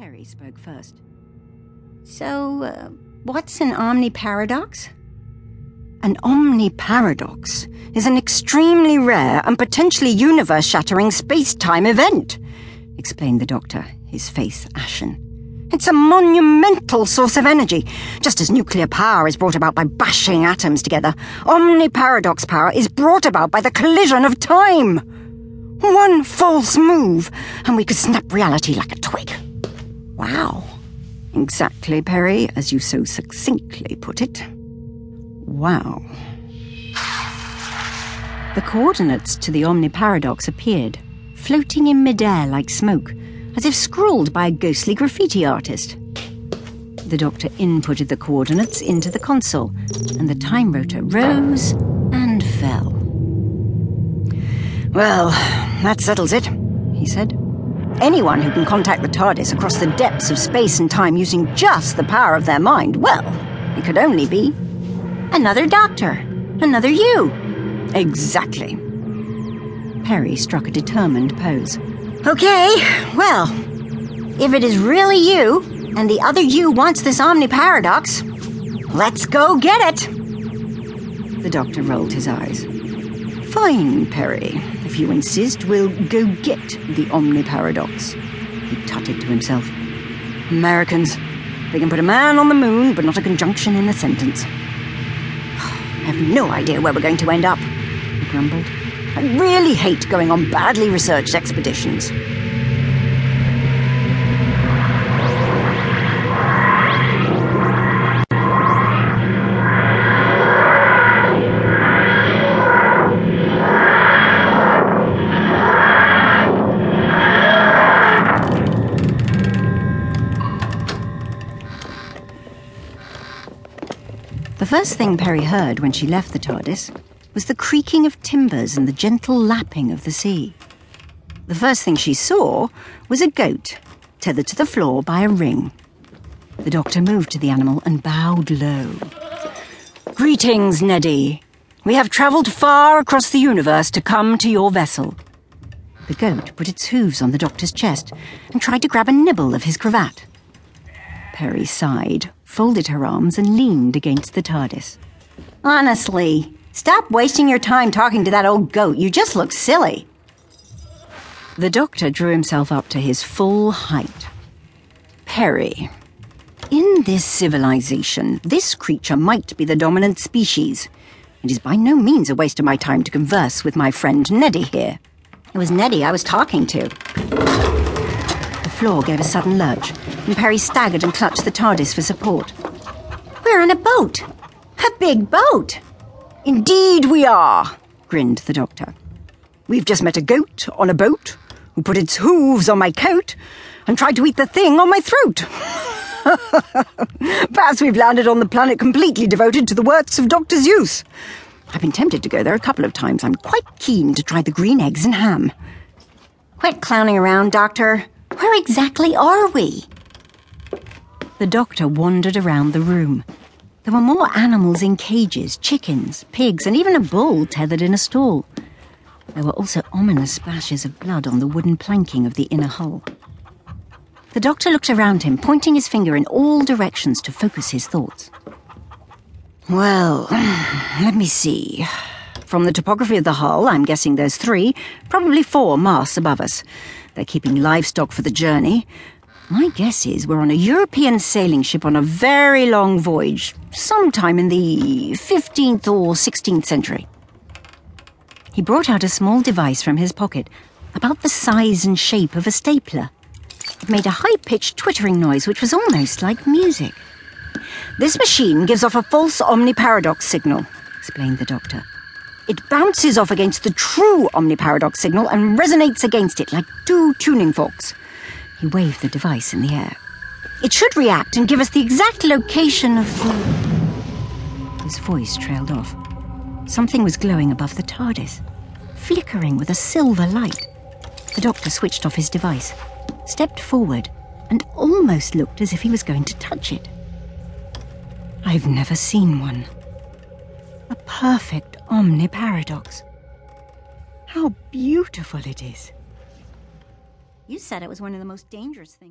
Peri spoke first. So, uh, what's an omni paradox? An omni paradox is an extremely rare and potentially universe shattering space time event, explained the doctor, his face ashen. It's a monumental source of energy. Just as nuclear power is brought about by bashing atoms together, omniparadox power is brought about by the collision of time. One false move, and we could snap reality like a twig. Wow. Exactly, Peri, as you so succinctly put it. Wow. The coordinates to the omniparadox appeared, floating in midair like smoke as if scrawled by a ghostly graffiti artist. The doctor inputted the coordinates into the console, and the time rotor rose and fell. Well, that settles it, he said. Anyone who can contact the TARDIS across the depths of space and time using just the power of their mind, well, it could only be another doctor, another you. Exactly. Peri struck a determined pose. Okay, well, if it is really you, and the other you wants this Omni Paradox, let's go get it. The doctor rolled his eyes. Fine, Peri. If you insist, we'll go get the Omni Paradox. He tutted to himself. Americans, they can put a man on the moon, but not a conjunction in a sentence. I have no idea where we're going to end up, he grumbled. I really hate going on badly researched expeditions. The first thing Peri heard when she left the TARDIS was the creaking of timbers and the gentle lapping of the sea. The first thing she saw was a goat tethered to the floor by a ring. The doctor moved to the animal and bowed low. Greetings, Neddy. We have travelled far across the universe to come to your vessel. The goat put its hooves on the doctor's chest and tried to grab a nibble of his cravat. Peri sighed, folded her arms, and leaned against the TARDIS. Honestly, Stop wasting your time talking to that old goat. You just look silly. The doctor drew himself up to his full height. Peri, in this civilization, this creature might be the dominant species. It is by no means a waste of my time to converse with my friend Neddy here. It was Neddy I was talking to. The floor gave a sudden lurch, and Peri staggered and clutched the TARDIS for support. We're on a boat! A big boat! Indeed we are, grinned the doctor. We've just met a goat on a boat who put its hooves on my coat and tried to eat the thing on my throat. Perhaps we've landed on the planet completely devoted to the works of Dr. Seuss. I've been tempted to go there a couple of times. I'm quite keen to try the green eggs and ham. Quit clowning around, Doctor. Where exactly are we? The doctor wandered around the room. There were more animals in cages chickens, pigs, and even a bull tethered in a stall. There were also ominous splashes of blood on the wooden planking of the inner hull. The doctor looked around him, pointing his finger in all directions to focus his thoughts. Well, let me see. From the topography of the hull, I'm guessing there's three, probably four masts above us. They're keeping livestock for the journey, my guess is we're on a European sailing ship on a very long voyage, sometime in the 15th or 16th century. He brought out a small device from his pocket, about the size and shape of a stapler. It made a high pitched twittering noise which was almost like music. This machine gives off a false omniparadox signal, explained the doctor. It bounces off against the true omniparadox signal and resonates against it like two tuning forks. He waved the device in the air. It should react and give us the exact location of the. His voice trailed off. Something was glowing above the TARDIS, flickering with a silver light. The doctor switched off his device, stepped forward, and almost looked as if he was going to touch it. I've never seen one. A perfect omniparadox. How beautiful it is. You said it was one of the most dangerous things.